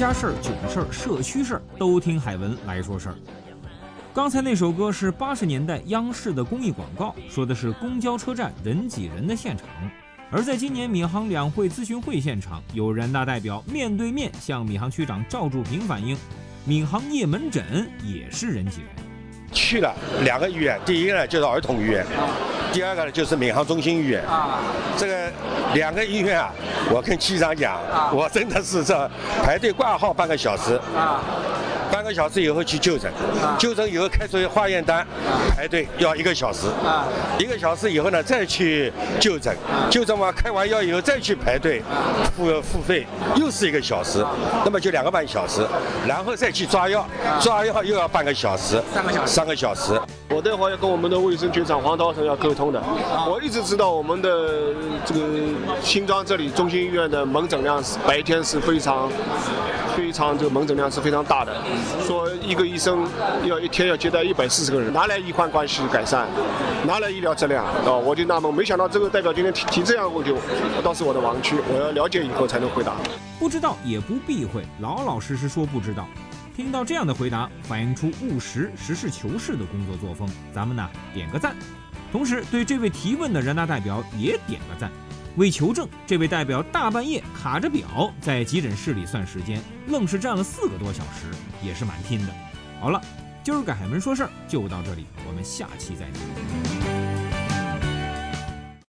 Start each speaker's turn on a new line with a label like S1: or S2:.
S1: 家事儿、囧事儿、社区事儿，都听海文来说事儿。刚才那首歌是八十年代央视的公益广告，说的是公交车站人挤人的现场。而在今年闵行两会咨询会现场，有人大代表面对面向闵行区长赵柱平反映，闵行夜门诊也是人挤人。
S2: 去了两个医院，第一个呢就是儿童医院，第二个呢就是闵行中心医院。啊。这个两个医院啊，我跟区长讲，我真的是这排队挂号半个小时啊。半个小时以后去就诊，就诊以后开出化验单，排队要一个小时，一个小时以后呢再去就诊，就诊完开完药以后再去排队付付费，又是一个小时，那么就两个半小时，然后再去抓药，抓药又要半个小时，
S3: 三个小时，
S2: 三个小时。
S4: 我待会要跟我们的卫生局长黄涛生要沟通的，我一直知道我们的这个新庄这里中心医院的门诊量是白天是非常。非常这个门诊量是非常大的，说一个医生要一天要接待一百四十个人，拿来医患关系改善，拿来医疗质量啊！我就纳闷，没想到这个代表今天提提这样的问题，倒是我的盲区，我要了解以后才能回答。
S1: 不知道也不避讳，老老实实说不知道。听到这样的回答，反映出务实、实事求是的工作作风，咱们呢点个赞。同时对这位提问的人大代表也点个赞。为求证，这位代表大半夜卡着表在急诊室里算时间，愣是站了四个多小时，也是蛮拼的。好了，今儿个海门说事儿就到这里，我们下期再见。